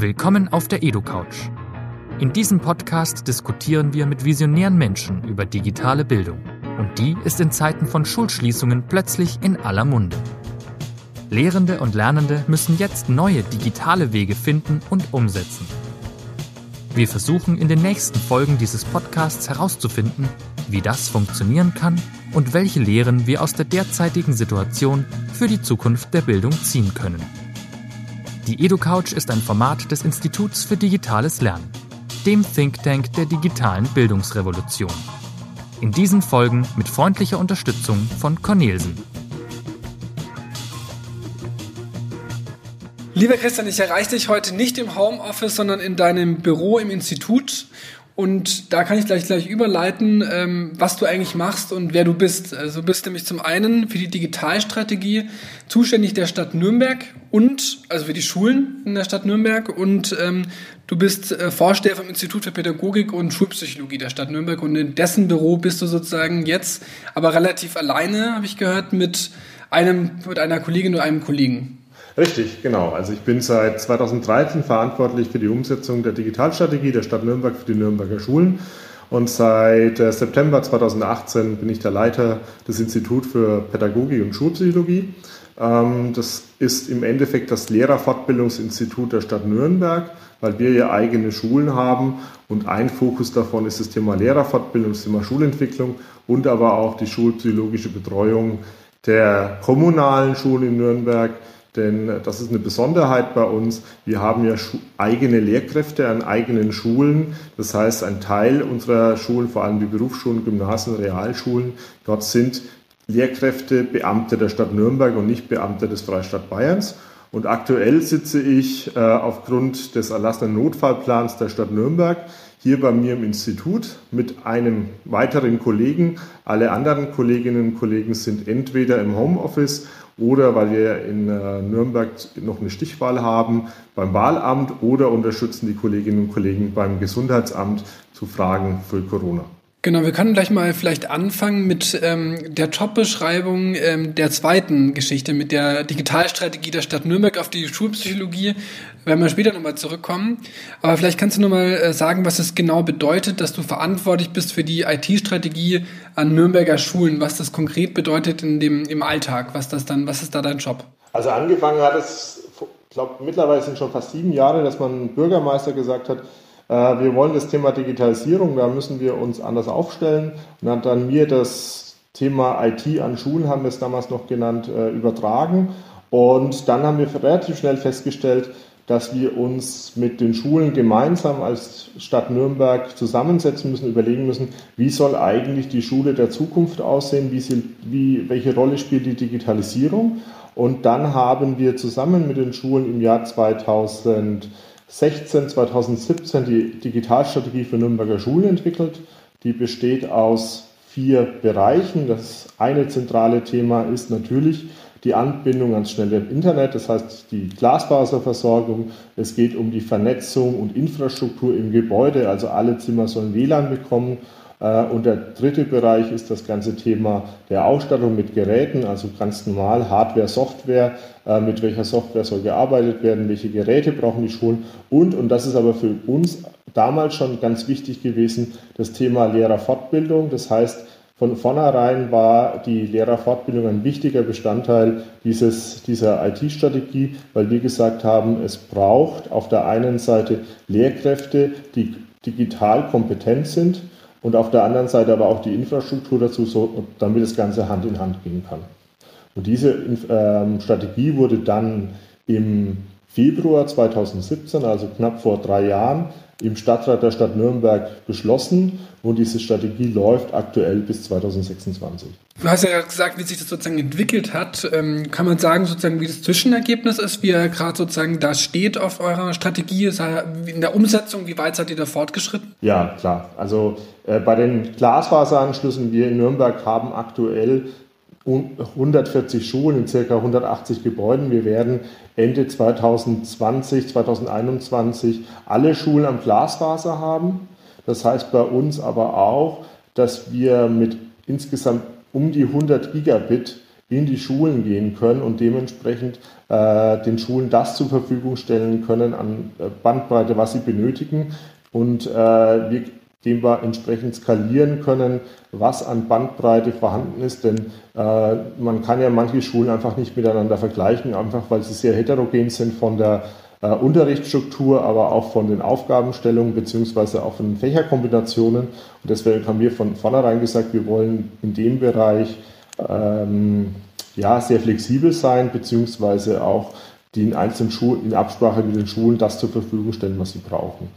Willkommen auf der EduCouch. In diesem Podcast diskutieren wir mit visionären Menschen über digitale Bildung. Und die ist in Zeiten von Schulschließungen plötzlich in aller Munde. Lehrende und Lernende müssen jetzt neue digitale Wege finden und umsetzen. Wir versuchen in den nächsten Folgen dieses Podcasts herauszufinden, wie das funktionieren kann und welche Lehren wir aus der derzeitigen Situation für die Zukunft der Bildung ziehen können. Die EduCouch ist ein Format des Instituts für digitales Lernen, dem Think Tank der digitalen Bildungsrevolution. In diesen Folgen mit freundlicher Unterstützung von Cornelsen. Lieber Christian, ich erreiche dich heute nicht im Homeoffice, sondern in deinem Büro im Institut. Und da kann ich gleich gleich überleiten, ähm, was du eigentlich machst und wer du bist. Also du bist nämlich zum einen für die Digitalstrategie zuständig der Stadt Nürnberg und also für die Schulen in der Stadt Nürnberg und ähm, du bist äh, Vorsteher vom Institut für Pädagogik und Schulpsychologie der Stadt Nürnberg und in dessen Büro bist du sozusagen jetzt, aber relativ alleine, habe ich gehört, mit einem mit einer Kollegin oder einem Kollegen. Richtig, genau. Also ich bin seit 2013 verantwortlich für die Umsetzung der Digitalstrategie der Stadt Nürnberg für die Nürnberger Schulen. Und seit äh, September 2018 bin ich der Leiter des Instituts für Pädagogik und Schulpsychologie. Ähm, das ist im Endeffekt das Lehrerfortbildungsinstitut der Stadt Nürnberg, weil wir ja eigene Schulen haben. Und ein Fokus davon ist das Thema Lehrerfortbildung, das Thema Schulentwicklung und aber auch die schulpsychologische Betreuung der kommunalen Schulen in Nürnberg denn das ist eine Besonderheit bei uns. Wir haben ja eigene Lehrkräfte an eigenen Schulen. Das heißt, ein Teil unserer Schulen, vor allem die Berufsschulen, Gymnasien, Realschulen, dort sind Lehrkräfte Beamte der Stadt Nürnberg und nicht Beamte des Freistaat Bayerns. Und aktuell sitze ich äh, aufgrund des erlassenen Notfallplans der Stadt Nürnberg hier bei mir im Institut mit einem weiteren Kollegen. Alle anderen Kolleginnen und Kollegen sind entweder im Homeoffice oder weil wir in äh, Nürnberg noch eine Stichwahl haben beim Wahlamt oder unterstützen die Kolleginnen und Kollegen beim Gesundheitsamt zu Fragen für Corona. Genau, wir können gleich mal vielleicht anfangen mit ähm, der Jobbeschreibung ähm, der zweiten Geschichte, mit der Digitalstrategie der Stadt Nürnberg auf die Schulpsychologie. Werden wir später nochmal zurückkommen. Aber vielleicht kannst du nochmal äh, sagen, was es genau bedeutet, dass du verantwortlich bist für die IT-Strategie an Nürnberger Schulen, was das konkret bedeutet in dem, im Alltag, was das dann, was ist da dein Job? Also angefangen hat es, ich glaube, mittlerweile sind schon fast sieben Jahre, dass man Bürgermeister gesagt hat, wir wollen das Thema Digitalisierung, da müssen wir uns anders aufstellen. Und hat dann mir das Thema IT an Schulen, haben wir es damals noch genannt, äh, übertragen. Und dann haben wir relativ schnell festgestellt, dass wir uns mit den Schulen gemeinsam als Stadt Nürnberg zusammensetzen müssen, überlegen müssen, wie soll eigentlich die Schule der Zukunft aussehen, wie, sie, wie welche Rolle spielt die Digitalisierung. Und dann haben wir zusammen mit den Schulen im Jahr 2000 2016, 2017 die Digitalstrategie für Nürnberger Schulen entwickelt. Die besteht aus vier Bereichen. Das eine zentrale Thema ist natürlich die Anbindung ans schnelle Internet, das heißt die Glasfaserversorgung. Es geht um die Vernetzung und Infrastruktur im Gebäude, also alle Zimmer sollen WLAN bekommen und der dritte Bereich ist das ganze Thema der Ausstattung mit Geräten, also ganz normal Hardware, Software, äh, mit welcher Software soll gearbeitet werden, welche Geräte brauchen die Schulen? Und, und das ist aber für uns damals schon ganz wichtig gewesen, das Thema Lehrerfortbildung. Das heißt, von vornherein war die Lehrerfortbildung ein wichtiger Bestandteil dieses, dieser IT-Strategie, weil wir gesagt haben, es braucht auf der einen Seite Lehrkräfte, die digital kompetent sind und auf der anderen Seite aber auch die Infrastruktur dazu, so, damit das Ganze Hand in Hand gehen kann. Und diese ähm, Strategie wurde dann im Februar 2017, also knapp vor drei Jahren, im Stadtrat der Stadt Nürnberg beschlossen und diese Strategie läuft aktuell bis 2026. Du hast ja gesagt, wie sich das sozusagen entwickelt hat. Ähm, kann man sagen, sozusagen, wie das Zwischenergebnis ist, wie er gerade sozusagen da steht auf eurer Strategie? In der Umsetzung, wie weit seid ihr da fortgeschritten? Ja, klar. Also äh, bei den Glasfaseranschlüssen, wir in Nürnberg haben aktuell 140 Schulen in ca. 180 Gebäuden. Wir werden Ende 2020, 2021 alle Schulen am Glasfaser haben. Das heißt bei uns aber auch, dass wir mit insgesamt um die 100 Gigabit in die Schulen gehen können und dementsprechend äh, den Schulen das zur Verfügung stellen können an äh, Bandbreite, was sie benötigen und äh, wir dem wir entsprechend skalieren können, was an Bandbreite vorhanden ist. Denn äh, man kann ja manche Schulen einfach nicht miteinander vergleichen, einfach weil sie sehr heterogen sind von der äh, Unterrichtsstruktur, aber auch von den Aufgabenstellungen beziehungsweise auch von den Fächerkombinationen. Und deswegen haben wir von vornherein gesagt, wir wollen in dem Bereich ähm, ja, sehr flexibel sein, beziehungsweise auch den einzelnen Schulen in Absprache mit den Schulen das zur Verfügung stellen, was sie brauchen.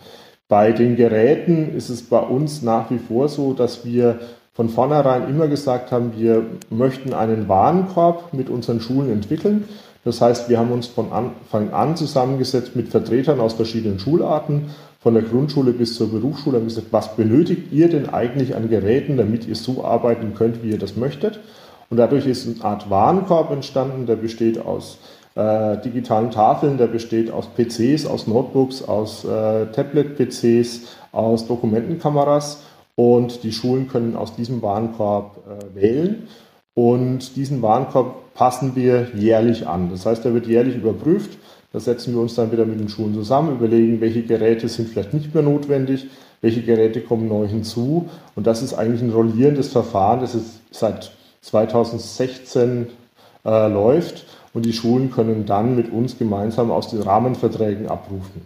Bei den Geräten ist es bei uns nach wie vor so, dass wir von vornherein immer gesagt haben, wir möchten einen Warenkorb mit unseren Schulen entwickeln. Das heißt, wir haben uns von Anfang an zusammengesetzt mit Vertretern aus verschiedenen Schularten, von der Grundschule bis zur Berufsschule, haben gesagt, was benötigt ihr denn eigentlich an Geräten, damit ihr so arbeiten könnt, wie ihr das möchtet. Und dadurch ist eine Art Warenkorb entstanden, der besteht aus äh, digitalen Tafeln, der besteht aus PCs, aus Notebooks, aus äh, Tablet-PCs, aus Dokumentenkameras und die Schulen können aus diesem Warenkorb äh, wählen und diesen Warenkorb passen wir jährlich an. Das heißt, er wird jährlich überprüft. Da setzen wir uns dann wieder mit den Schulen zusammen, überlegen, welche Geräte sind vielleicht nicht mehr notwendig, welche Geräte kommen neu hinzu. Und das ist eigentlich ein rollierendes Verfahren, das ist seit 2016 äh, läuft und die Schulen können dann mit uns gemeinsam aus den Rahmenverträgen abrufen.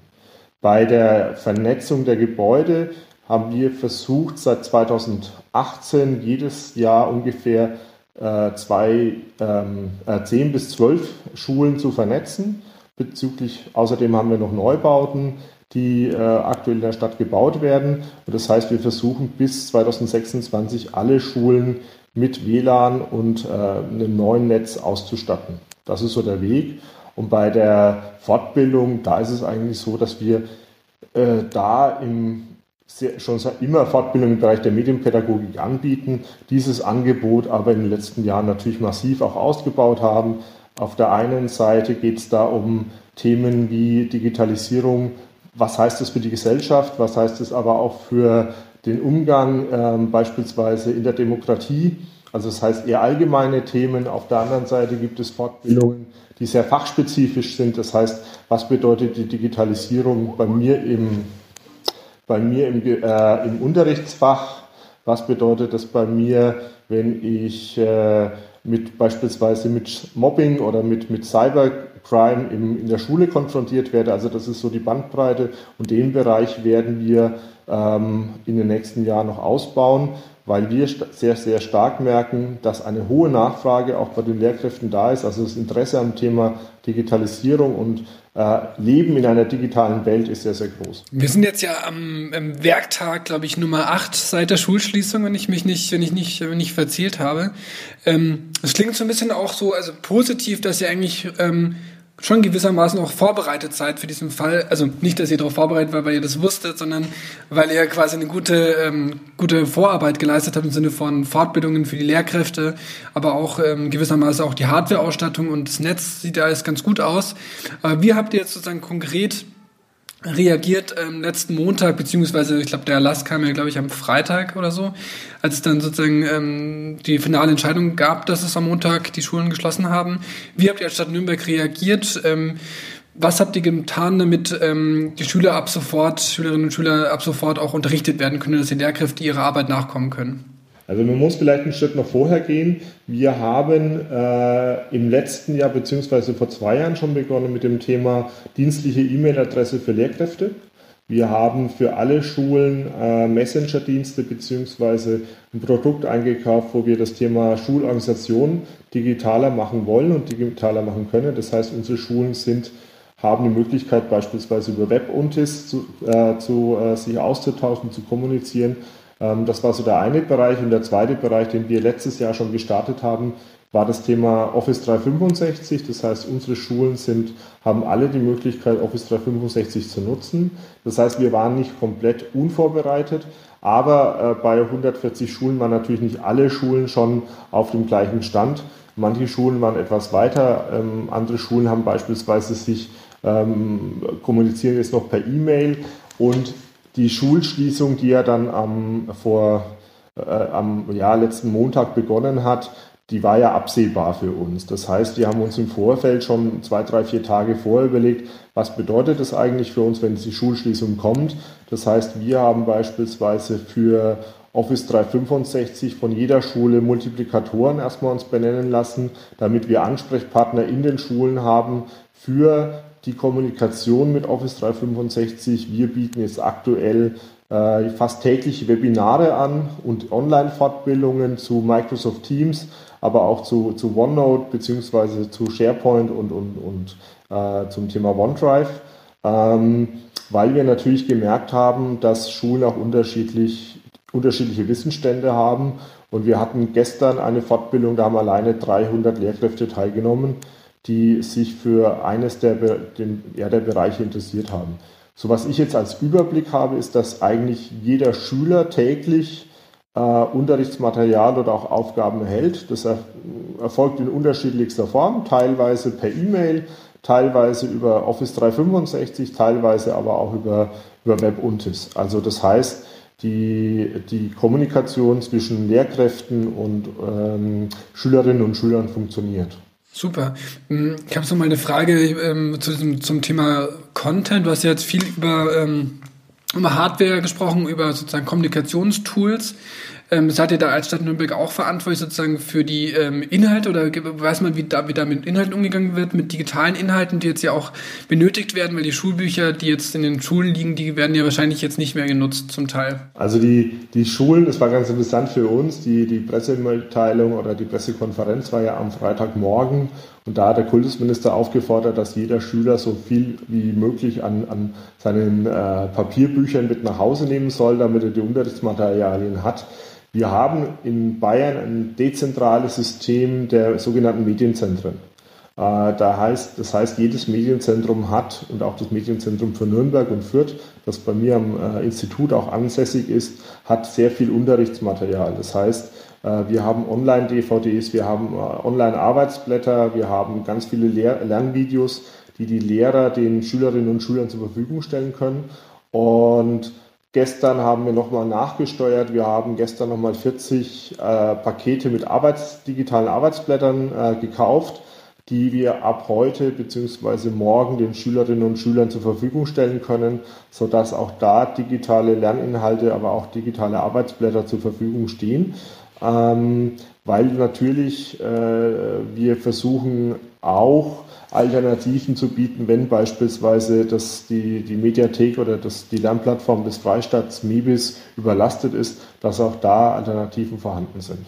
Bei der Vernetzung der Gebäude haben wir versucht, seit 2018 jedes Jahr ungefähr äh, zwei, ähm, äh, 10 bis 12 Schulen zu vernetzen. Bezüglich, außerdem haben wir noch Neubauten, die äh, aktuell in der Stadt gebaut werden. Und das heißt, wir versuchen bis 2026 alle Schulen mit WLAN und äh, einem neuen Netz auszustatten. Das ist so der Weg. Und bei der Fortbildung, da ist es eigentlich so, dass wir äh, da im, sehr, schon immer Fortbildung im Bereich der Medienpädagogik anbieten, dieses Angebot aber in den letzten Jahren natürlich massiv auch ausgebaut haben. Auf der einen Seite geht es da um Themen wie Digitalisierung. Was heißt das für die Gesellschaft? Was heißt es aber auch für den Umgang äh, beispielsweise in der Demokratie? Also das heißt eher allgemeine Themen. Auf der anderen Seite gibt es Fortbildungen, die sehr fachspezifisch sind. Das heißt, was bedeutet die Digitalisierung bei mir im, bei mir im, äh, im Unterrichtsfach? Was bedeutet das bei mir, wenn ich äh, mit beispielsweise mit Mobbing oder mit, mit Cybercrime in, in der Schule konfrontiert werde? Also das ist so die Bandbreite und den Bereich werden wir ähm, in den nächsten Jahren noch ausbauen weil wir sehr, sehr stark merken, dass eine hohe Nachfrage auch bei den Lehrkräften da ist. Also das Interesse am Thema Digitalisierung und äh, Leben in einer digitalen Welt ist sehr, sehr groß. Wir sind jetzt ja am, am Werktag, glaube ich, Nummer 8 seit der Schulschließung, wenn ich mich nicht, wenn ich nicht, wenn ich verzählt habe. Ähm, es klingt so ein bisschen auch so, also positiv, dass ihr eigentlich ähm, schon gewissermaßen auch vorbereitet seid für diesen Fall. Also nicht, dass ihr darauf vorbereitet war, weil ihr das wusstet, sondern weil ihr quasi eine gute, ähm, gute Vorarbeit geleistet habt im Sinne von Fortbildungen für die Lehrkräfte, aber auch ähm, gewissermaßen auch die Hardwareausstattung und das Netz sieht ja alles ganz gut aus. Aber wie habt ihr jetzt sozusagen konkret reagiert ähm, letzten Montag, beziehungsweise ich glaube, der Erlass kam ja, glaube ich, am Freitag oder so, als es dann sozusagen ähm, die finale Entscheidung gab, dass es am Montag die Schulen geschlossen haben. Wie habt ihr als Stadt Nürnberg reagiert? Ähm, was habt ihr getan, damit ähm, die Schüler ab sofort, Schülerinnen und Schüler ab sofort auch unterrichtet werden können, dass die Lehrkräfte ihrer Arbeit nachkommen können? Also man muss vielleicht einen Schritt noch vorher gehen. Wir haben äh, im letzten Jahr beziehungsweise vor zwei Jahren schon begonnen mit dem Thema dienstliche E-Mail-Adresse für Lehrkräfte. Wir haben für alle Schulen äh, Messenger-Dienste beziehungsweise ein Produkt eingekauft, wo wir das Thema Schulorganisation digitaler machen wollen und digitaler machen können. Das heißt, unsere Schulen sind haben die Möglichkeit, beispielsweise über Web-Untis zu, äh, zu äh, sich auszutauschen, zu kommunizieren das war so der eine Bereich. Und der zweite Bereich, den wir letztes Jahr schon gestartet haben, war das Thema Office 365. Das heißt, unsere Schulen sind, haben alle die Möglichkeit, Office 365 zu nutzen. Das heißt, wir waren nicht komplett unvorbereitet, aber äh, bei 140 Schulen waren natürlich nicht alle Schulen schon auf dem gleichen Stand. Manche Schulen waren etwas weiter, ähm, andere Schulen haben beispielsweise sich ähm, kommunizieren jetzt noch per E-Mail und die Schulschließung, die ja dann am, vor, äh, am ja, letzten Montag begonnen hat, die war ja absehbar für uns. Das heißt, wir haben uns im Vorfeld schon zwei, drei, vier Tage vorher überlegt, was bedeutet das eigentlich für uns, wenn die Schulschließung kommt. Das heißt, wir haben beispielsweise für Office 365 von jeder Schule Multiplikatoren erstmal uns benennen lassen, damit wir Ansprechpartner in den Schulen haben für die Kommunikation mit Office 365. Wir bieten jetzt aktuell äh, fast tägliche Webinare an und Online-Fortbildungen zu Microsoft Teams, aber auch zu, zu OneNote beziehungsweise zu SharePoint und, und, und äh, zum Thema OneDrive, ähm, weil wir natürlich gemerkt haben, dass Schulen auch unterschiedlich, unterschiedliche Wissensstände haben. Und wir hatten gestern eine Fortbildung, da haben alleine 300 Lehrkräfte teilgenommen, die sich für eines der, den, ja, der Bereiche interessiert haben. So was ich jetzt als Überblick habe, ist, dass eigentlich jeder Schüler täglich äh, Unterrichtsmaterial oder auch Aufgaben erhält. Das er, erfolgt in unterschiedlichster Form, teilweise per E-Mail, teilweise über Office 365, teilweise aber auch über, über WebUntis. Also das heißt, die, die Kommunikation zwischen Lehrkräften und ähm, Schülerinnen und Schülern funktioniert. Super. Hm, ich habe so mal eine Frage ähm, zu diesem, zum Thema Content. Du hast ja jetzt viel über, ähm, über Hardware gesprochen, über sozusagen Kommunikationstools. Ähm, seid ihr da als Stadt Nürnberg auch verantwortlich sozusagen für die ähm, Inhalte oder weiß man, wie da, wie da mit Inhalten umgegangen wird, mit digitalen Inhalten, die jetzt ja auch benötigt werden, weil die Schulbücher, die jetzt in den Schulen liegen, die werden ja wahrscheinlich jetzt nicht mehr genutzt zum Teil. Also die, die Schulen, das war ganz interessant für uns, die, die Pressemitteilung oder die Pressekonferenz war ja am Freitagmorgen und da hat der Kultusminister aufgefordert, dass jeder Schüler so viel wie möglich an, an seinen äh, Papierbüchern mit nach Hause nehmen soll, damit er die Unterrichtsmaterialien hat. Wir haben in Bayern ein dezentrales System der sogenannten Medienzentren. Äh, da heißt, das heißt, jedes Medienzentrum hat und auch das Medienzentrum für Nürnberg und Fürth, das bei mir am äh, Institut auch ansässig ist, hat sehr viel Unterrichtsmaterial. Das heißt, äh, wir haben Online-DVDs, wir haben Online-Arbeitsblätter, wir haben ganz viele Lernvideos, die die Lehrer den Schülerinnen und Schülern zur Verfügung stellen können. Und Gestern haben wir nochmal nachgesteuert. Wir haben gestern nochmal 40 äh, Pakete mit Arbeits-, digitalen Arbeitsblättern äh, gekauft, die wir ab heute bzw. morgen den Schülerinnen und Schülern zur Verfügung stellen können, sodass auch da digitale Lerninhalte, aber auch digitale Arbeitsblätter zur Verfügung stehen. Ähm, weil natürlich äh, wir versuchen auch Alternativen zu bieten, wenn beispielsweise das, die, die Mediathek oder das, die Lernplattform des Freistaats MIBIS überlastet ist, dass auch da Alternativen vorhanden sind.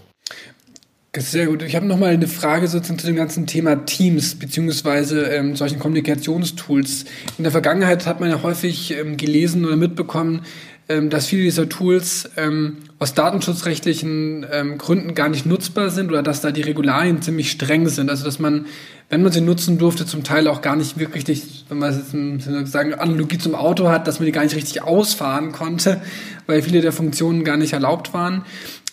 Sehr gut. Ich habe noch mal eine Frage sozusagen zu dem ganzen Thema Teams beziehungsweise ähm, solchen Kommunikationstools. In der Vergangenheit hat man ja häufig ähm, gelesen oder mitbekommen, dass viele dieser Tools ähm, aus datenschutzrechtlichen ähm, Gründen gar nicht nutzbar sind oder dass da die Regularien ziemlich streng sind. Also dass man, wenn man sie nutzen durfte, zum Teil auch gar nicht wirklich, wenn man jetzt sagen, Analogie zum Auto hat, dass man die gar nicht richtig ausfahren konnte, weil viele der Funktionen gar nicht erlaubt waren.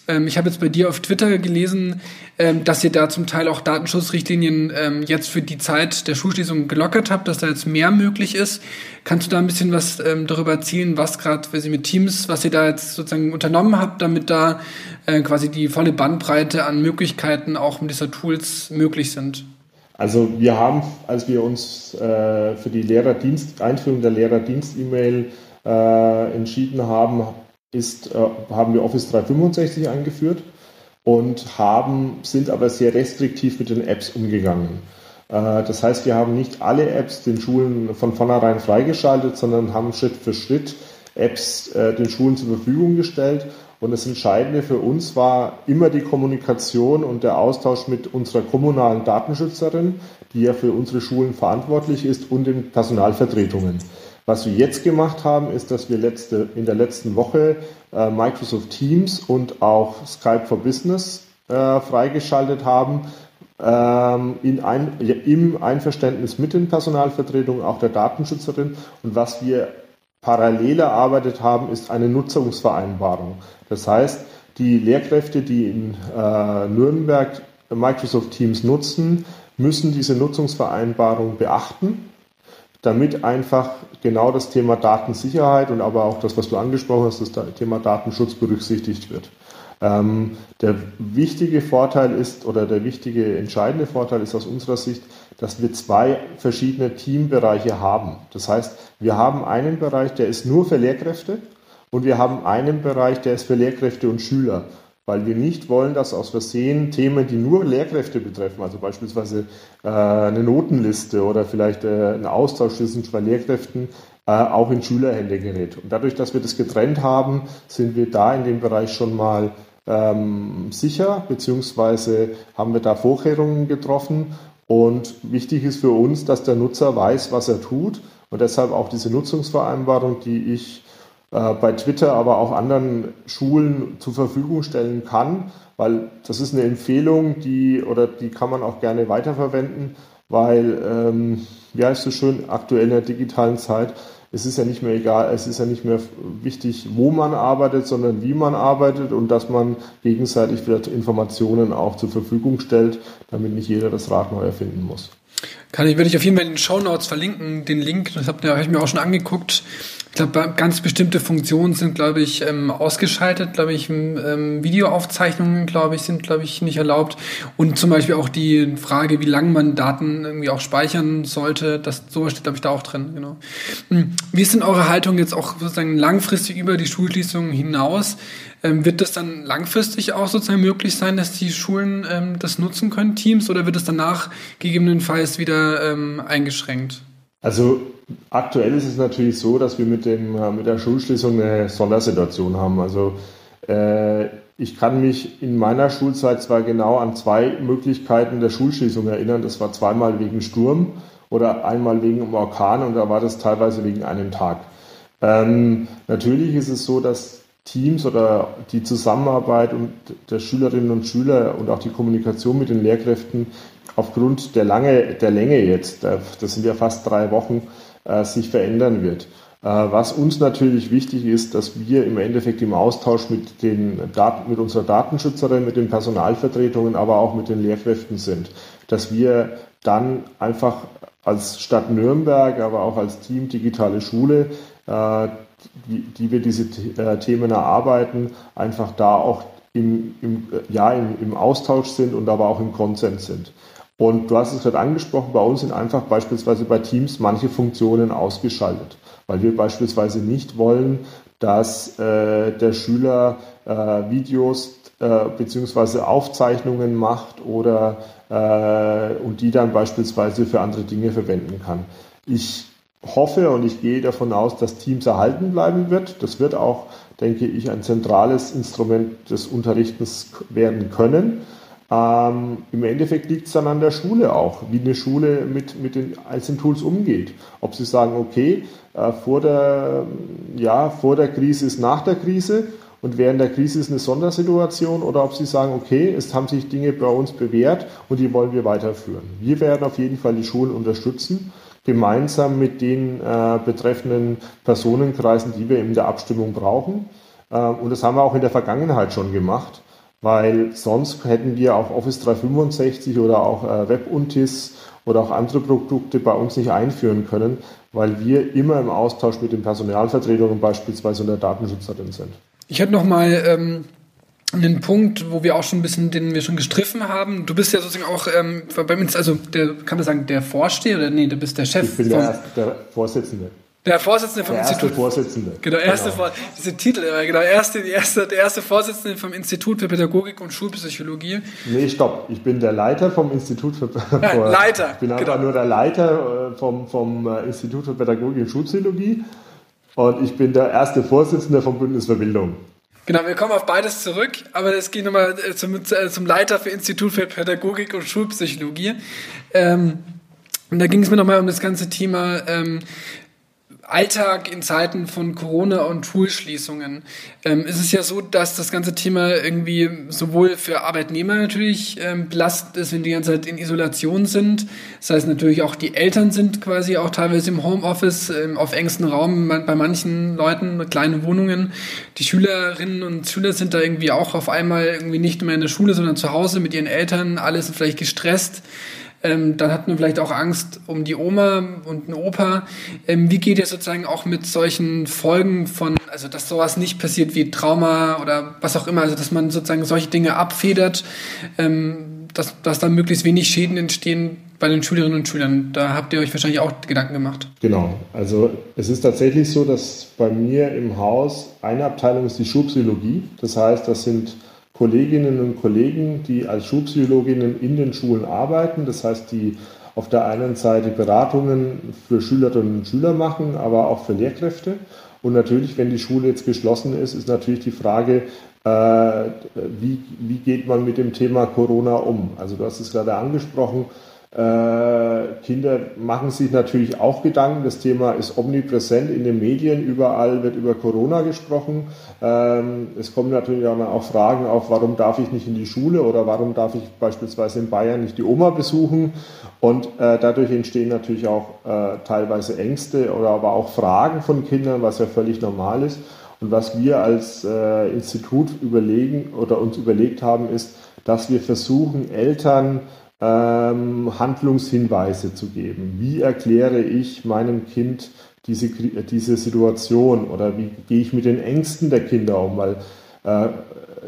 Ähm, ich habe jetzt bei dir auf Twitter gelesen, ähm, dass ihr da zum Teil auch Datenschutzrichtlinien ähm, jetzt für die Zeit der Schulschließung gelockert habt, dass da jetzt mehr möglich ist. Kannst du da ein bisschen was ähm, darüber erzählen, was gerade mit Teams, was ihr da jetzt sozusagen unternommen habt, damit da äh, quasi die volle Bandbreite an Möglichkeiten auch mit dieser Tools möglich sind? Also wir haben, als wir uns äh, für die Lehrerdienst, Einführung der Lehrerdienst-E-Mail äh, entschieden haben, ist, äh, haben wir Office 365 eingeführt und haben, sind aber sehr restriktiv mit den Apps umgegangen. Äh, das heißt, wir haben nicht alle Apps den Schulen von vornherein freigeschaltet, sondern haben Schritt für Schritt Apps äh, den Schulen zur Verfügung gestellt. Und das Entscheidende für uns war immer die Kommunikation und der Austausch mit unserer kommunalen Datenschützerin, die ja für unsere Schulen verantwortlich ist, und den Personalvertretungen. Was wir jetzt gemacht haben, ist, dass wir letzte, in der letzten Woche äh, Microsoft Teams und auch Skype for Business äh, freigeschaltet haben, ähm, in ein, im Einverständnis mit den Personalvertretungen, auch der Datenschützerin. Und was wir parallel erarbeitet haben, ist eine Nutzungsvereinbarung. Das heißt, die Lehrkräfte, die in äh, Nürnberg Microsoft Teams nutzen, müssen diese Nutzungsvereinbarung beachten damit einfach genau das Thema Datensicherheit und aber auch das, was du angesprochen hast, das Thema Datenschutz berücksichtigt wird. Ähm, der wichtige Vorteil ist oder der wichtige entscheidende Vorteil ist aus unserer Sicht, dass wir zwei verschiedene Teambereiche haben. Das heißt, wir haben einen Bereich, der ist nur für Lehrkräfte und wir haben einen Bereich, der ist für Lehrkräfte und Schüler weil wir nicht wollen, dass aus Versehen Themen, die nur Lehrkräfte betreffen, also beispielsweise äh, eine Notenliste oder vielleicht äh, ein Austausch zwischen zwei Lehrkräften, äh, auch in Schülerhände gerät. Und dadurch, dass wir das getrennt haben, sind wir da in dem Bereich schon mal ähm, sicher, beziehungsweise haben wir da Vorkehrungen getroffen. Und wichtig ist für uns, dass der Nutzer weiß, was er tut. Und deshalb auch diese Nutzungsvereinbarung, die ich bei Twitter, aber auch anderen Schulen zur Verfügung stellen kann, weil das ist eine Empfehlung, die oder die kann man auch gerne weiterverwenden, weil, ähm, wie heißt es schön, aktuell in der digitalen Zeit, es ist ja nicht mehr egal, es ist ja nicht mehr wichtig, wo man arbeitet, sondern wie man arbeitet und dass man gegenseitig vielleicht Informationen auch zur Verfügung stellt, damit nicht jeder das Rad neu erfinden muss. Kann ich, würde ich auf jeden Fall in den Show Notes verlinken, den Link, das habe hab ich mir auch schon angeguckt. Ich glaube, ganz bestimmte Funktionen sind, glaube ich, ähm, ausgeschaltet. Glaube ich, ähm, Videoaufzeichnungen, glaube ich, sind, glaube ich, nicht erlaubt. Und zum Beispiel auch die Frage, wie lange man Daten irgendwie auch speichern sollte, das sowas steht, glaube ich, da auch drin. Genau. Hm. Wie ist denn eure Haltung jetzt auch sozusagen langfristig über die Schulschließungen hinaus? Ähm, wird das dann langfristig auch sozusagen möglich sein, dass die Schulen ähm, das nutzen können, Teams, oder wird es danach gegebenenfalls wieder ähm, eingeschränkt? Also aktuell ist es natürlich so, dass wir mit, dem, äh, mit der Schulschließung eine Sondersituation haben. Also äh, ich kann mich in meiner Schulzeit zwar genau an zwei Möglichkeiten der Schulschließung erinnern. Das war zweimal wegen Sturm oder einmal wegen einem Orkan und da war das teilweise wegen einem Tag. Ähm, natürlich ist es so, dass Teams oder die Zusammenarbeit und der Schülerinnen und Schüler und auch die Kommunikation mit den Lehrkräften aufgrund der, Lange, der Länge jetzt, äh, das sind ja fast drei Wochen, äh, sich verändern wird. Äh, was uns natürlich wichtig ist, dass wir im Endeffekt im Austausch mit, den Daten, mit unserer Datenschützerin, mit den Personalvertretungen, aber auch mit den Lehrkräften sind. Dass wir dann einfach als Stadt Nürnberg, aber auch als Team Digitale Schule, die, die wir diese Themen erarbeiten, einfach da auch im, im, ja, im, im Austausch sind und aber auch im Konsens sind. Und du hast es gerade angesprochen, bei uns sind einfach beispielsweise bei Teams manche Funktionen ausgeschaltet, weil wir beispielsweise nicht wollen, dass äh, der Schüler äh, Videos äh, bzw. Aufzeichnungen macht oder äh, und die dann beispielsweise für andere Dinge verwenden kann. Ich hoffe und ich gehe davon aus, dass Teams erhalten bleiben wird. Das wird auch, denke ich, ein zentrales Instrument des Unterrichtens werden können. Ähm, Im Endeffekt liegt es dann an der Schule auch, wie eine Schule mit, mit den einzelnen Tools umgeht. Ob sie sagen, okay, äh, vor, der, ja, vor der Krise ist nach der Krise und während der Krise ist eine Sondersituation oder ob sie sagen, okay, es haben sich Dinge bei uns bewährt und die wollen wir weiterführen. Wir werden auf jeden Fall die Schulen unterstützen, gemeinsam mit den äh, betreffenden Personenkreisen, die wir in der Abstimmung brauchen. Äh, und das haben wir auch in der Vergangenheit schon gemacht weil sonst hätten wir auch Office 365 oder auch äh, WebUntis oder auch andere Produkte bei uns nicht einführen können, weil wir immer im Austausch mit den Personalvertretungen beispielsweise und der Datenschützerin sind. Ich hätte noch mal ähm, einen Punkt, wo wir auch schon ein bisschen, den wir schon gestriffen haben. Du bist ja sozusagen auch ähm, bei uns, also der, kann man sagen, der Vorsteher oder nee, du bist der Chef. Ich bin der, der Vorsitzende. Der Vorsitzende vom der Institut. Erste Vorsitzende. Genau, erste genau. Vor diese Titel, genau, erste, die erste, der erste Vorsitzende vom Institut für Pädagogik und Schulpsychologie. Nee, stopp. Ich bin der Leiter vom Institut für ja, Leiter. Ich bin einfach genau. nur der Leiter äh, vom, vom äh, Institut für Pädagogik und Schulpsychologie. Und ich bin der erste Vorsitzende vom Bündnis für Bildung. Genau, wir kommen auf beides zurück, aber es geht nochmal zum, zum Leiter für Institut für Pädagogik und Schulpsychologie. Ähm, und da ging es mir nochmal um das ganze Thema ähm, Alltag in Zeiten von Corona und Schulschließungen ähm, ist es ja so, dass das ganze Thema irgendwie sowohl für Arbeitnehmer natürlich ähm, belastend ist, wenn die ganze Zeit in Isolation sind. Das heißt natürlich auch die Eltern sind quasi auch teilweise im Homeoffice, ähm, auf engstem Raum, bei manchen Leuten kleine Wohnungen. Die Schülerinnen und Schüler sind da irgendwie auch auf einmal irgendwie nicht mehr in der Schule, sondern zu Hause mit ihren Eltern, alles vielleicht gestresst. Ähm, dann hat man vielleicht auch Angst um die Oma und einen Opa. Ähm, wie geht ihr sozusagen auch mit solchen Folgen von, also dass sowas nicht passiert wie Trauma oder was auch immer, also dass man sozusagen solche Dinge abfedert, ähm, dass, dass da möglichst wenig Schäden entstehen bei den Schülerinnen und Schülern. Da habt ihr euch wahrscheinlich auch Gedanken gemacht. Genau. Also es ist tatsächlich so, dass bei mir im Haus eine Abteilung ist die Schulpsychologie. Das heißt, das sind Kolleginnen und Kollegen, die als Schulpsychologinnen in den Schulen arbeiten. Das heißt, die auf der einen Seite Beratungen für Schülerinnen und Schüler machen, aber auch für Lehrkräfte. Und natürlich, wenn die Schule jetzt geschlossen ist, ist natürlich die Frage, äh, wie, wie geht man mit dem Thema Corona um? Also du hast es gerade angesprochen, Kinder machen sich natürlich auch Gedanken. Das Thema ist omnipräsent in den Medien. Überall wird über Corona gesprochen. Ähm, es kommen natürlich auch Fragen auf, warum darf ich nicht in die Schule oder warum darf ich beispielsweise in Bayern nicht die Oma besuchen. Und äh, dadurch entstehen natürlich auch äh, teilweise Ängste oder aber auch Fragen von Kindern, was ja völlig normal ist. Und was wir als Institut überlegen oder uns überlegt haben, ist, dass wir versuchen, Eltern ähm, Handlungshinweise zu geben. Wie erkläre ich meinem Kind diese, diese Situation oder wie gehe ich mit den Ängsten der Kinder um? Weil äh,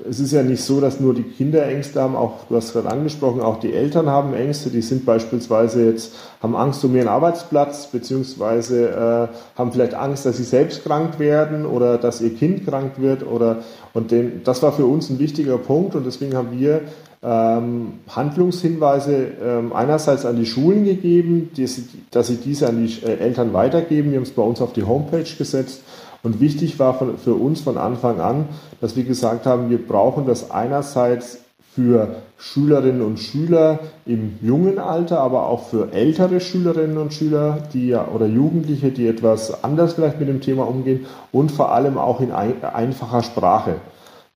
es ist ja nicht so, dass nur die Kinder Ängste haben, auch du hast gerade angesprochen, auch die Eltern haben Ängste, die sind beispielsweise jetzt, haben Angst um ihren Arbeitsplatz, beziehungsweise äh, haben vielleicht Angst, dass sie selbst krank werden oder dass ihr Kind krank wird oder und den, das war für uns ein wichtiger Punkt und deswegen haben wir Handlungshinweise ähm, einerseits an die Schulen gegeben, dass sie diese an die äh, Eltern weitergeben. Wir haben es bei uns auf die Homepage gesetzt. Und wichtig war für uns von Anfang an, dass wir gesagt haben, wir brauchen das einerseits für Schülerinnen und Schüler im jungen Alter, aber auch für ältere Schülerinnen und Schüler, die oder Jugendliche, die etwas anders vielleicht mit dem Thema umgehen und vor allem auch in ein, einfacher Sprache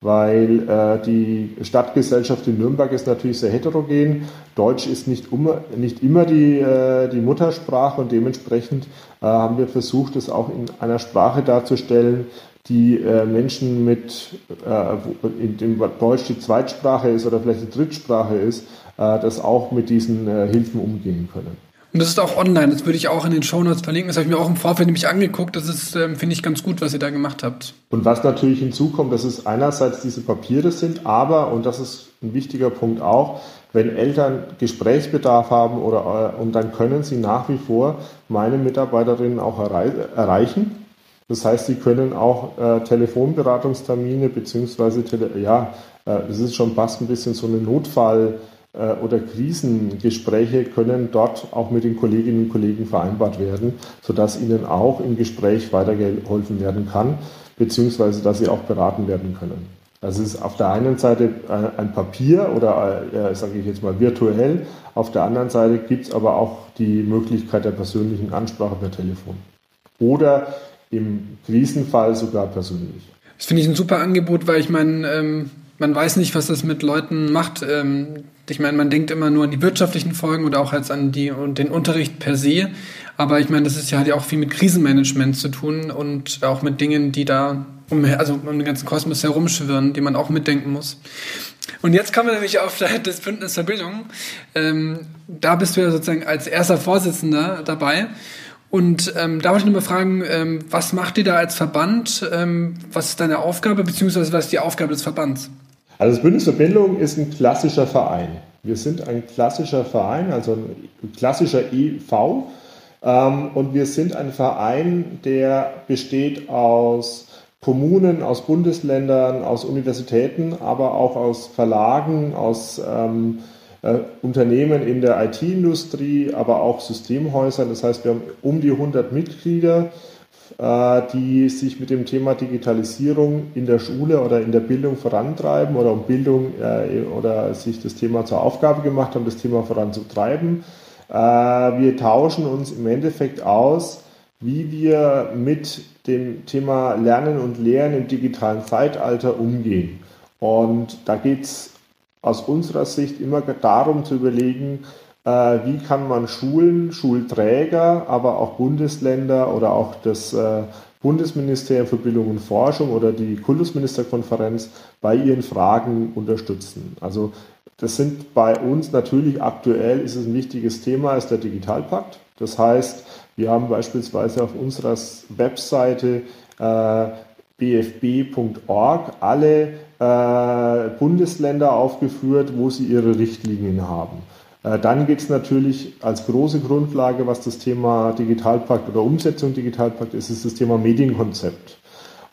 weil äh, die Stadtgesellschaft in Nürnberg ist natürlich sehr heterogen. Deutsch ist nicht, um, nicht immer die, äh, die Muttersprache und dementsprechend äh, haben wir versucht, es auch in einer Sprache darzustellen, die äh, Menschen mit, äh, in dem Deutsch die Zweitsprache ist oder vielleicht die Drittsprache ist, äh, das auch mit diesen äh, Hilfen umgehen können. Und das ist auch online, das würde ich auch in den Shownotes verlinken. Das habe ich mir auch im Vorfeld nämlich angeguckt. Das ist, ähm, finde ich, ganz gut, was ihr da gemacht habt. Und was natürlich hinzukommt, dass es einerseits diese Papiere sind, aber, und das ist ein wichtiger Punkt auch, wenn Eltern Gesprächsbedarf haben oder, äh, und dann können sie nach wie vor meine Mitarbeiterinnen auch errei erreichen. Das heißt, sie können auch äh, Telefonberatungstermine beziehungsweise, tele ja, äh, das ist schon fast ein bisschen so eine Notfall- äh, oder Krisengespräche können dort auch mit den Kolleginnen und Kollegen vereinbart werden, sodass ihnen auch im Gespräch weitergeholfen werden kann, beziehungsweise dass sie auch beraten werden können. Es ist auf der einen Seite ein Papier oder äh, sage ich jetzt mal virtuell, auf der anderen Seite gibt es aber auch die Möglichkeit der persönlichen Ansprache per Telefon. Oder im Krisenfall sogar persönlich. Das finde ich ein super Angebot, weil ich meine, ähm, man weiß nicht, was das mit Leuten macht. Ähm, ich meine, man denkt immer nur an die wirtschaftlichen Folgen oder auch jetzt an die und den Unterricht per se. Aber ich meine, das ist ja, ja auch viel mit Krisenmanagement zu tun und auch mit Dingen, die da um, also um den ganzen Kosmos herumschwirren, die man auch mitdenken muss. Und jetzt kommen wir nämlich auf das Bündnis zur Bildung. Ähm, da bist du ja sozusagen als erster Vorsitzender dabei. Und ähm, da wollte ich nur mal fragen, ähm, was macht ihr da als Verband? Ähm, was ist deine Aufgabe, beziehungsweise was ist die Aufgabe des Verbands? Also das Bündnis für Bildung ist ein klassischer Verein. Wir sind ein klassischer Verein, also ein klassischer EV. Ähm, und wir sind ein Verein, der besteht aus Kommunen, aus Bundesländern, aus Universitäten, aber auch aus Verlagen, aus ähm, äh, Unternehmen in der IT-Industrie, aber auch Systemhäusern. Das heißt, wir haben um die 100 Mitglieder die sich mit dem Thema Digitalisierung in der Schule oder in der Bildung vorantreiben oder um Bildung äh, oder sich das Thema zur Aufgabe gemacht haben, das Thema voranzutreiben. Äh, wir tauschen uns im Endeffekt aus, wie wir mit dem Thema Lernen und Lehren im digitalen Zeitalter umgehen. Und da geht es aus unserer Sicht immer darum zu überlegen, äh, wie kann man Schulen, Schulträger, aber auch Bundesländer oder auch das äh, Bundesministerium für Bildung und Forschung oder die Kultusministerkonferenz bei ihren Fragen unterstützen. Also das sind bei uns natürlich aktuell ist es ein wichtiges Thema, ist der Digitalpakt. Das heißt, wir haben beispielsweise auf unserer Webseite äh, bfb.org alle äh, Bundesländer aufgeführt, wo sie ihre Richtlinien haben. Äh, dann geht es natürlich als große Grundlage, was das Thema Digitalpakt oder Umsetzung Digitalpakt ist, ist das Thema Medienkonzept.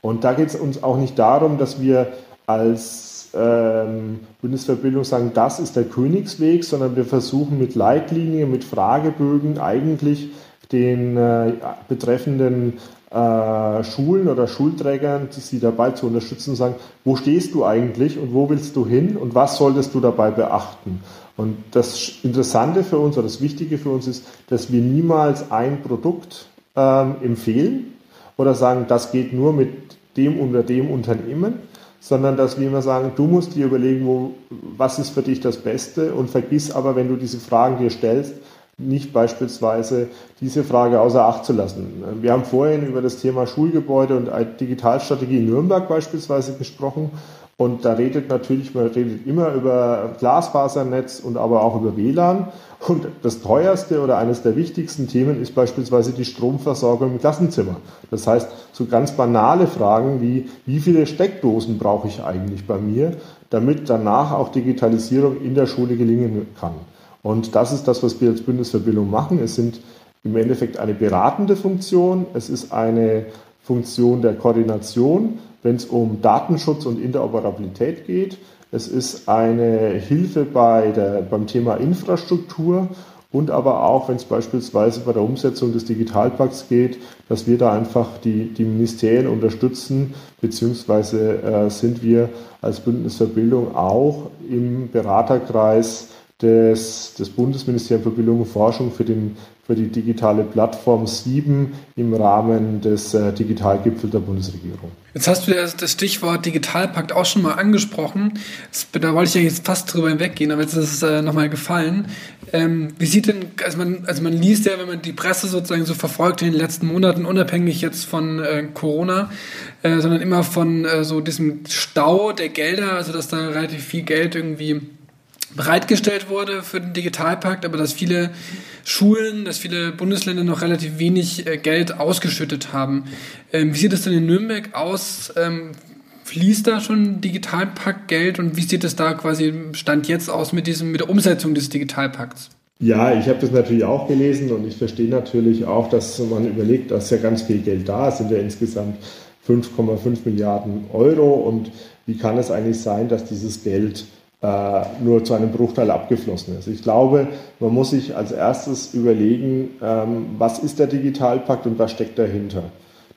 Und da geht es uns auch nicht darum, dass wir als ähm, Bundesverbindung sagen, das ist der Königsweg, sondern wir versuchen mit Leitlinien, mit Fragebögen eigentlich den äh, betreffenden äh, Schulen oder Schulträgern, die sie dabei zu unterstützen, sagen, wo stehst du eigentlich und wo willst du hin und was solltest du dabei beachten? Und das Interessante für uns oder das Wichtige für uns ist, dass wir niemals ein Produkt ähm, empfehlen oder sagen, das geht nur mit dem oder dem Unternehmen, sondern dass wir immer sagen, du musst dir überlegen, wo, was ist für dich das Beste und vergiss aber, wenn du diese Fragen dir stellst, nicht beispielsweise diese Frage außer Acht zu lassen. Wir haben vorhin über das Thema Schulgebäude und Digitalstrategie in Nürnberg beispielsweise gesprochen. Und da redet natürlich, man redet immer über Glasfasernetz und aber auch über WLAN. Und das teuerste oder eines der wichtigsten Themen ist beispielsweise die Stromversorgung im Klassenzimmer. Das heißt, so ganz banale Fragen wie, wie viele Steckdosen brauche ich eigentlich bei mir, damit danach auch Digitalisierung in der Schule gelingen kann. Und das ist das, was wir als Bundesverbindung machen. Es sind im Endeffekt eine beratende Funktion, es ist eine Funktion der Koordination, wenn es um Datenschutz und Interoperabilität geht. Es ist eine Hilfe bei der, beim Thema Infrastruktur und aber auch, wenn es beispielsweise bei der Umsetzung des Digitalpakts geht, dass wir da einfach die, die Ministerien unterstützen, beziehungsweise äh, sind wir als Bündnis für Bildung auch im Beraterkreis des, des Bundesministeriums für Bildung und Forschung für, den, für die digitale Plattform 7 im Rahmen des äh, Digitalgipfels der Bundesregierung. Jetzt hast du das, das Stichwort Digitalpakt auch schon mal angesprochen. Das, da wollte ich ja jetzt fast drüber hinweggehen, aber jetzt ist es äh, nochmal gefallen. Ähm, wie sieht denn, also man, also man liest ja, wenn man die Presse sozusagen so verfolgt in den letzten Monaten, unabhängig jetzt von äh, Corona, äh, sondern immer von äh, so diesem Stau der Gelder, also dass da relativ viel Geld irgendwie bereitgestellt wurde für den Digitalpakt, aber dass viele Schulen, dass viele Bundesländer noch relativ wenig äh, Geld ausgeschüttet haben. Ähm, wie sieht es denn in Nürnberg aus? Ähm, fließt da schon Digitalpakt Geld und wie sieht es da quasi Stand jetzt aus mit diesem, mit der Umsetzung des Digitalpakts? Ja, ich habe das natürlich auch gelesen und ich verstehe natürlich auch, dass man überlegt, dass ja ganz viel Geld da, es sind ja insgesamt 5,5 Milliarden Euro und wie kann es eigentlich sein, dass dieses Geld nur zu einem Bruchteil abgeflossen ist. Ich glaube, man muss sich als erstes überlegen, ähm, was ist der Digitalpakt und was steckt dahinter.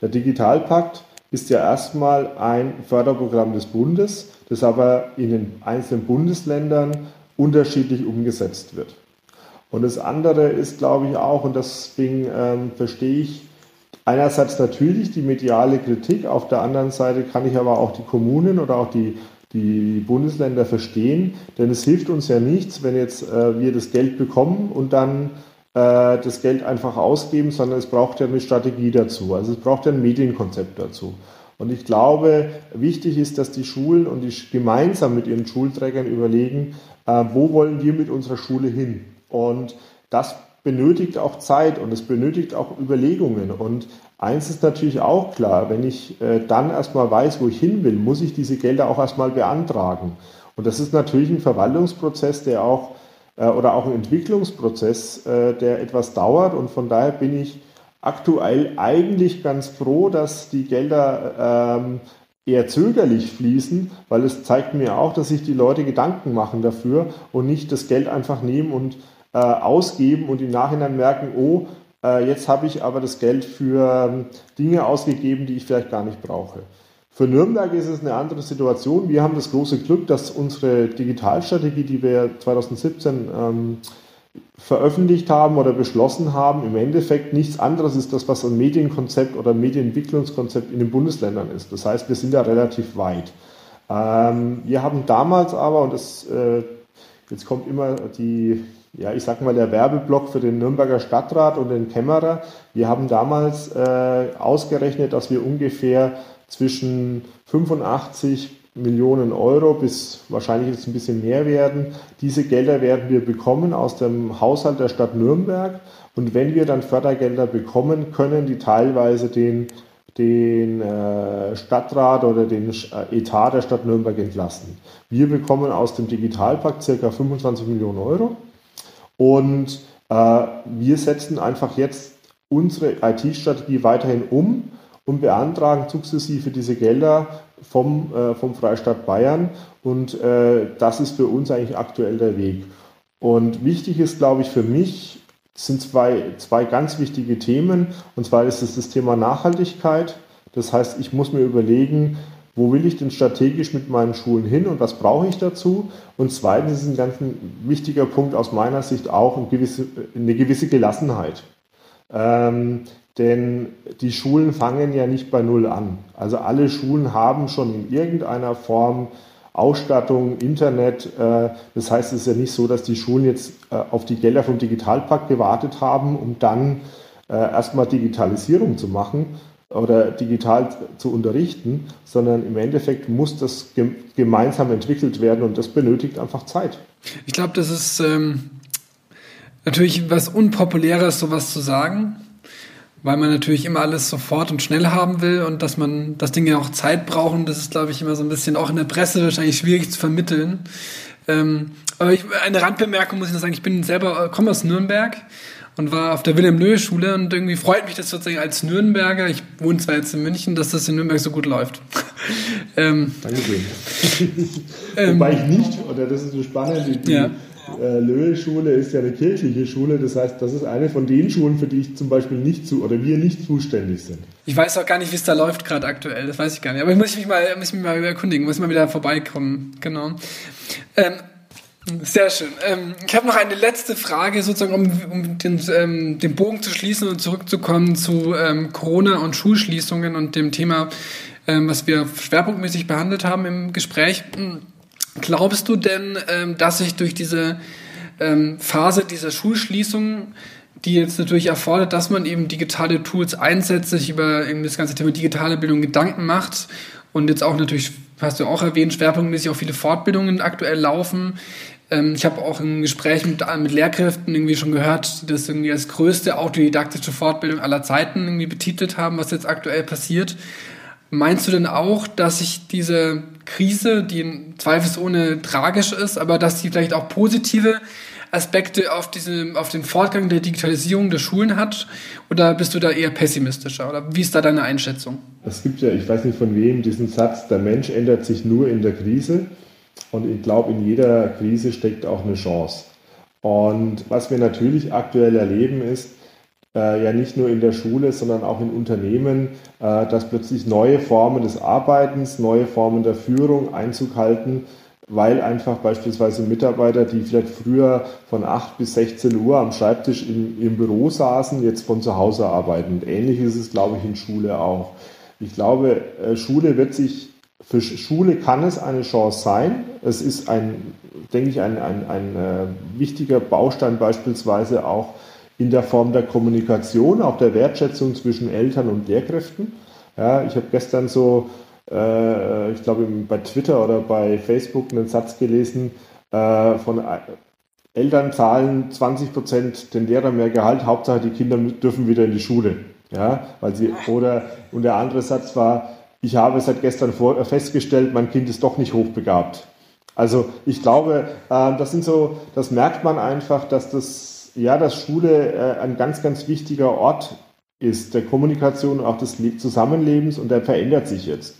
Der Digitalpakt ist ja erstmal ein Förderprogramm des Bundes, das aber in den einzelnen Bundesländern unterschiedlich umgesetzt wird. Und das andere ist, glaube ich, auch, und deswegen ähm, verstehe ich einerseits natürlich die mediale Kritik, auf der anderen Seite kann ich aber auch die Kommunen oder auch die die Bundesländer verstehen. Denn es hilft uns ja nichts, wenn jetzt äh, wir das Geld bekommen und dann äh, das Geld einfach ausgeben, sondern es braucht ja eine Strategie dazu. Also es braucht ja ein Medienkonzept dazu. Und ich glaube, wichtig ist, dass die Schulen und die gemeinsam mit ihren Schulträgern überlegen, äh, wo wollen wir mit unserer Schule hin? Und das benötigt auch Zeit und es benötigt auch Überlegungen. Und eins ist natürlich auch klar, wenn ich äh, dann erstmal weiß, wo ich hin will, muss ich diese Gelder auch erstmal beantragen. Und das ist natürlich ein Verwaltungsprozess, der auch äh, oder auch ein Entwicklungsprozess, äh, der etwas dauert. Und von daher bin ich aktuell eigentlich ganz froh, dass die Gelder ähm, eher zögerlich fließen, weil es zeigt mir auch, dass sich die Leute Gedanken machen dafür und nicht das Geld einfach nehmen und äh, ausgeben und im Nachhinein merken, oh, äh, jetzt habe ich aber das Geld für ähm, Dinge ausgegeben, die ich vielleicht gar nicht brauche. Für Nürnberg ist es eine andere Situation. Wir haben das große Glück, dass unsere Digitalstrategie, die wir 2017 ähm, veröffentlicht haben oder beschlossen haben, im Endeffekt nichts anderes ist das, was ein Medienkonzept oder Medienentwicklungskonzept in den Bundesländern ist. Das heißt, wir sind da relativ weit. Ähm, wir haben damals aber, und das, äh, jetzt kommt immer die ja, ich sag mal, der Werbeblock für den Nürnberger Stadtrat und den Kämmerer. Wir haben damals äh, ausgerechnet, dass wir ungefähr zwischen 85 Millionen Euro bis wahrscheinlich jetzt ein bisschen mehr werden. Diese Gelder werden wir bekommen aus dem Haushalt der Stadt Nürnberg. Und wenn wir dann Fördergelder bekommen, können die teilweise den, den äh, Stadtrat oder den äh, Etat der Stadt Nürnberg entlasten. Wir bekommen aus dem Digitalpakt ca. 25 Millionen Euro. Und äh, wir setzen einfach jetzt unsere IT-Strategie weiterhin um und beantragen sukzessive diese Gelder vom, vom Freistaat Bayern. Und das ist für uns eigentlich aktuell der Weg. Und wichtig ist, glaube ich, für mich, sind zwei, zwei ganz wichtige Themen. Und zwar ist es das Thema Nachhaltigkeit. Das heißt, ich muss mir überlegen, wo will ich denn strategisch mit meinen Schulen hin und was brauche ich dazu? Und zweitens ist ein ganz wichtiger Punkt aus meiner Sicht auch eine gewisse, eine gewisse Gelassenheit. Ähm, denn die Schulen fangen ja nicht bei Null an. Also alle Schulen haben schon in irgendeiner Form Ausstattung, Internet. Äh, das heißt, es ist ja nicht so, dass die Schulen jetzt äh, auf die Gelder vom Digitalpakt gewartet haben, um dann äh, erstmal Digitalisierung zu machen oder digital zu unterrichten, sondern im Endeffekt muss das gemeinsam entwickelt werden und das benötigt einfach Zeit. Ich glaube, das ist ähm, natürlich was Unpopuläres, sowas zu sagen weil man natürlich immer alles sofort und schnell haben will und dass man das Ding ja auch Zeit brauchen, das ist, glaube ich, immer so ein bisschen auch in der Presse wahrscheinlich schwierig zu vermitteln. Ähm, aber ich, eine Randbemerkung muss ich noch sagen, ich bin selber, äh, komme aus Nürnberg und war auf der Wilhelm-Löhe-Schule und irgendwie freut mich das sozusagen als Nürnberger, ich wohne zwar jetzt in München, dass das in Nürnberg so gut läuft. ähm, Dankeschön. Wobei ich nicht, oder das ist so spannend, die, ja äh, Löhe-Schule ist ja eine kirchliche Schule. Das heißt, das ist eine von den Schulen, für die ich zum Beispiel nicht zu oder wir nicht zuständig sind. Ich weiß auch gar nicht, wie es da läuft gerade aktuell. Das weiß ich gar nicht. Aber ich muss mich mal, muss mich mal erkundigen, muss mal wieder vorbeikommen. Genau. Ähm, sehr schön. Ähm, ich habe noch eine letzte Frage, sozusagen, um, um den, ähm, den, Bogen zu schließen und zurückzukommen zu ähm, Corona und Schulschließungen und dem Thema, ähm, was wir schwerpunktmäßig behandelt haben im Gespräch. Glaubst du denn, ähm, dass sich durch diese ähm, Phase dieser Schulschließung, die jetzt natürlich erfordert, dass man eben digitale Tools einsetzt, sich über eben das ganze Thema digitale Bildung Gedanken macht und jetzt auch natürlich, hast du auch erwähnt, schwerpunktmäßig auch viele Fortbildungen aktuell laufen. Ähm, ich habe auch im Gespräch mit, mit Lehrkräften irgendwie schon gehört, die das irgendwie als größte autodidaktische Fortbildung aller Zeiten irgendwie betitelt haben, was jetzt aktuell passiert. Meinst du denn auch, dass sich diese Krise, die zweifelsohne tragisch ist, aber dass sie vielleicht auch positive Aspekte auf, diese, auf den Fortgang der Digitalisierung der Schulen hat? Oder bist du da eher pessimistischer? Oder wie ist da deine Einschätzung? Es gibt ja, ich weiß nicht von wem, diesen Satz, der Mensch ändert sich nur in der Krise. Und ich glaube, in jeder Krise steckt auch eine Chance. Und was wir natürlich aktuell erleben, ist, äh, ja nicht nur in der Schule, sondern auch in Unternehmen, äh, dass plötzlich neue Formen des Arbeitens, neue Formen der Führung Einzug halten, weil einfach beispielsweise Mitarbeiter, die vielleicht früher von 8 bis 16 Uhr am Schreibtisch im, im Büro saßen, jetzt von zu Hause arbeiten. Und ähnlich ist es, glaube ich, in Schule auch. Ich glaube, äh, Schule wird sich, für Schule kann es eine Chance sein. Es ist ein, denke ich, ein, ein, ein äh, wichtiger Baustein beispielsweise auch in der Form der Kommunikation, auch der Wertschätzung zwischen Eltern und Lehrkräften. Ja, ich habe gestern so, äh, ich glaube bei Twitter oder bei Facebook einen Satz gelesen äh, von äh, Eltern zahlen 20 Prozent den Lehrern mehr Gehalt, Hauptsache die Kinder dürfen wieder in die Schule. Ja, weil sie, oder, und der andere Satz war, ich habe seit gestern vor, festgestellt, mein Kind ist doch nicht hochbegabt. Also ich glaube, äh, das sind so, das merkt man einfach, dass das ja, dass Schule äh, ein ganz, ganz wichtiger Ort ist, der Kommunikation und auch des Zusammenlebens und der verändert sich jetzt.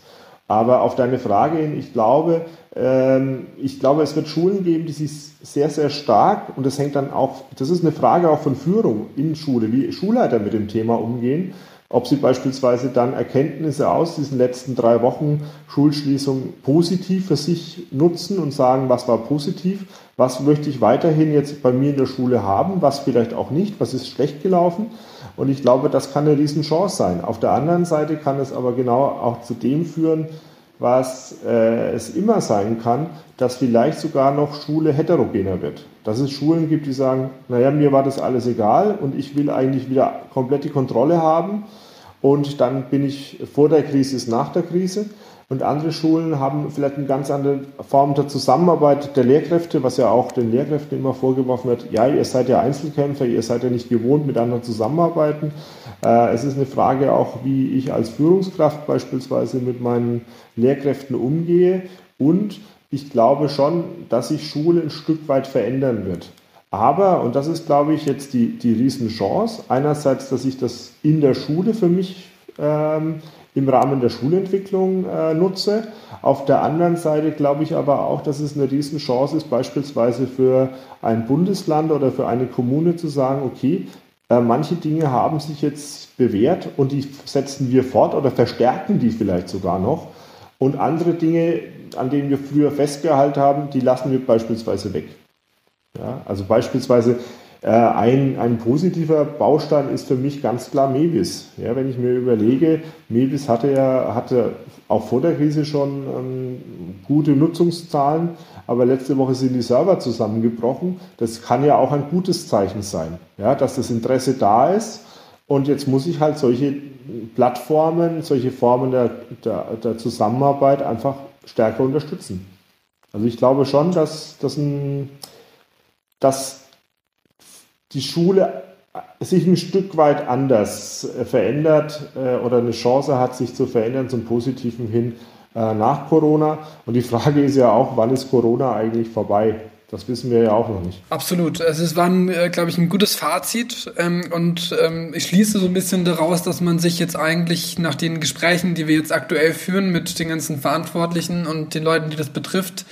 Aber auf deine Frage hin, ich glaube, ähm, ich glaube, es wird Schulen geben, die sich sehr, sehr stark, und das hängt dann auch, das ist eine Frage auch von Führung in Schule, wie Schulleiter mit dem Thema umgehen, ob sie beispielsweise dann Erkenntnisse aus diesen letzten drei Wochen Schulschließung positiv für sich nutzen und sagen, was war positiv, was möchte ich weiterhin jetzt bei mir in der Schule haben, was vielleicht auch nicht, was ist schlecht gelaufen. Und ich glaube, das kann eine Riesenchance sein. Auf der anderen Seite kann es aber genau auch zu dem führen, was äh, es immer sein kann, dass vielleicht sogar noch Schule heterogener wird. Dass es Schulen gibt, die sagen, naja, mir war das alles egal und ich will eigentlich wieder komplett die Kontrolle haben und dann bin ich vor der Krise ist nach der Krise. Und andere Schulen haben vielleicht eine ganz andere Form der Zusammenarbeit der Lehrkräfte, was ja auch den Lehrkräften immer vorgeworfen wird. Ja, ihr seid ja Einzelkämpfer, ihr seid ja nicht gewohnt, mit anderen zusammenarbeiten. Äh, es ist eine Frage auch, wie ich als Führungskraft beispielsweise mit meinen Lehrkräften umgehe. Und ich glaube schon, dass sich Schule ein Stück weit verändern wird. Aber, und das ist, glaube ich, jetzt die, die Riesenchance, einerseits, dass ich das in der Schule für mich ähm, im Rahmen der Schulentwicklung äh, nutze. Auf der anderen Seite glaube ich aber auch, dass es eine Riesenchance ist, beispielsweise für ein Bundesland oder für eine Kommune zu sagen, okay, äh, manche Dinge haben sich jetzt bewährt und die setzen wir fort oder verstärken die vielleicht sogar noch. Und andere Dinge, an denen wir früher festgehalten haben, die lassen wir beispielsweise weg. Ja, also beispielsweise äh, ein, ein positiver Baustein ist für mich ganz klar Mebis. Ja, wenn ich mir überlege, Mebis hatte ja hatte auch vor der Krise schon ähm, gute Nutzungszahlen, aber letzte Woche sind die Server zusammengebrochen. Das kann ja auch ein gutes Zeichen sein, ja, dass das Interesse da ist. Und jetzt muss ich halt solche Plattformen, solche Formen der, der, der Zusammenarbeit einfach stärker unterstützen. Also ich glaube schon, dass, dass ein dass die Schule sich ein Stück weit anders äh, verändert äh, oder eine Chance hat, sich zu verändern zum Positiven hin äh, nach Corona. Und die Frage ist ja auch, wann ist Corona eigentlich vorbei? Das wissen wir ja auch noch nicht. Absolut. Es war, äh, glaube ich, ein gutes Fazit. Ähm, und ähm, ich schließe so ein bisschen daraus, dass man sich jetzt eigentlich nach den Gesprächen, die wir jetzt aktuell führen mit den ganzen Verantwortlichen und den Leuten, die das betrifft,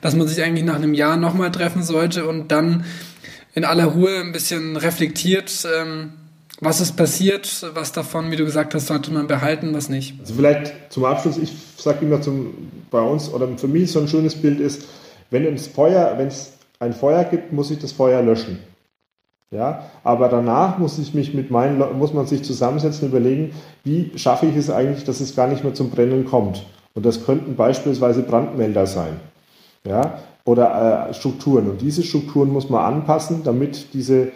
dass man sich eigentlich nach einem Jahr nochmal treffen sollte und dann in aller Ruhe ein bisschen reflektiert, ähm, was ist passiert, was davon, wie du gesagt hast, sollte man behalten, was nicht. Also vielleicht zum Abschluss, ich sage immer zum, bei uns, oder für mich so ein schönes Bild ist, wenn es Feuer, ein Feuer gibt, muss ich das Feuer löschen. Ja, aber danach muss ich mich mit meinen, muss man sich zusammensetzen und überlegen, wie schaffe ich es eigentlich, dass es gar nicht mehr zum Brennen kommt. Und das könnten beispielsweise Brandmelder sein ja, oder äh, Strukturen. Und diese Strukturen muss man anpassen, damit, diese,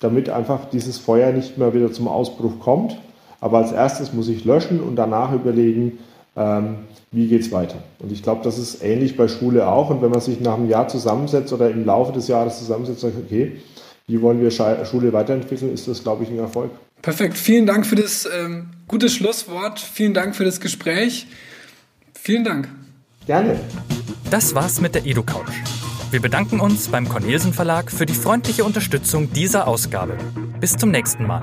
damit einfach dieses Feuer nicht mehr wieder zum Ausbruch kommt. Aber als erstes muss ich löschen und danach überlegen, wie geht es weiter. Und ich glaube, das ist ähnlich bei Schule auch. Und wenn man sich nach einem Jahr zusammensetzt oder im Laufe des Jahres zusammensetzt und sagt, okay, wie wollen wir Schule weiterentwickeln, ist das, glaube ich, ein Erfolg. Perfekt. Vielen Dank für das ähm, gute Schlusswort. Vielen Dank für das Gespräch. Vielen Dank. Gerne. Das war's mit der EduCouch. Wir bedanken uns beim Cornelsen Verlag für die freundliche Unterstützung dieser Ausgabe. Bis zum nächsten Mal.